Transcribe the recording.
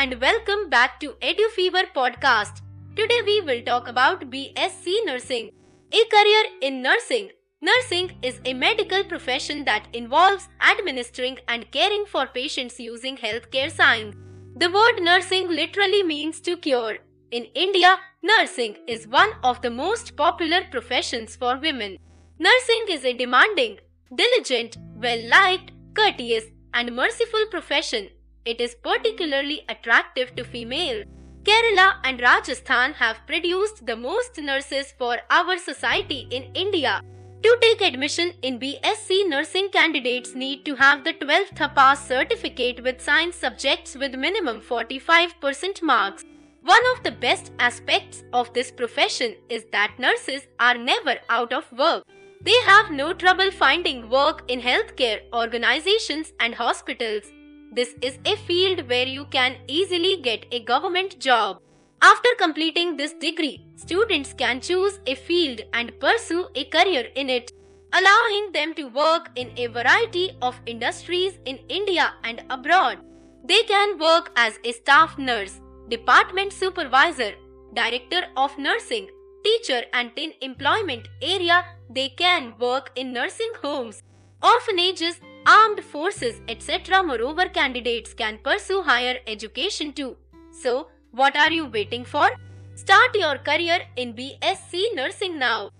and welcome back to EduFever podcast. Today we will talk about BSc Nursing, a career in nursing. Nursing is a medical profession that involves administering and caring for patients using healthcare science. The word nursing literally means to cure. In India, nursing is one of the most popular professions for women. Nursing is a demanding, diligent, well liked, courteous, and merciful profession. It is particularly attractive to female. Kerala and Rajasthan have produced the most nurses for our society in India. To take admission in BSc nursing candidates need to have the 12th pass certificate with science subjects with minimum 45% marks. One of the best aspects of this profession is that nurses are never out of work. They have no trouble finding work in healthcare organizations and hospitals. This is a field where you can easily get a government job. After completing this degree, students can choose a field and pursue a career in it, allowing them to work in a variety of industries in India and abroad. They can work as a staff nurse, department supervisor, director of nursing, teacher and in employment area they can work in nursing homes, orphanages, armed forces, etc. Moreover, candidates can pursue higher education too. So, what are you waiting for? Start your career in BSc Nursing now.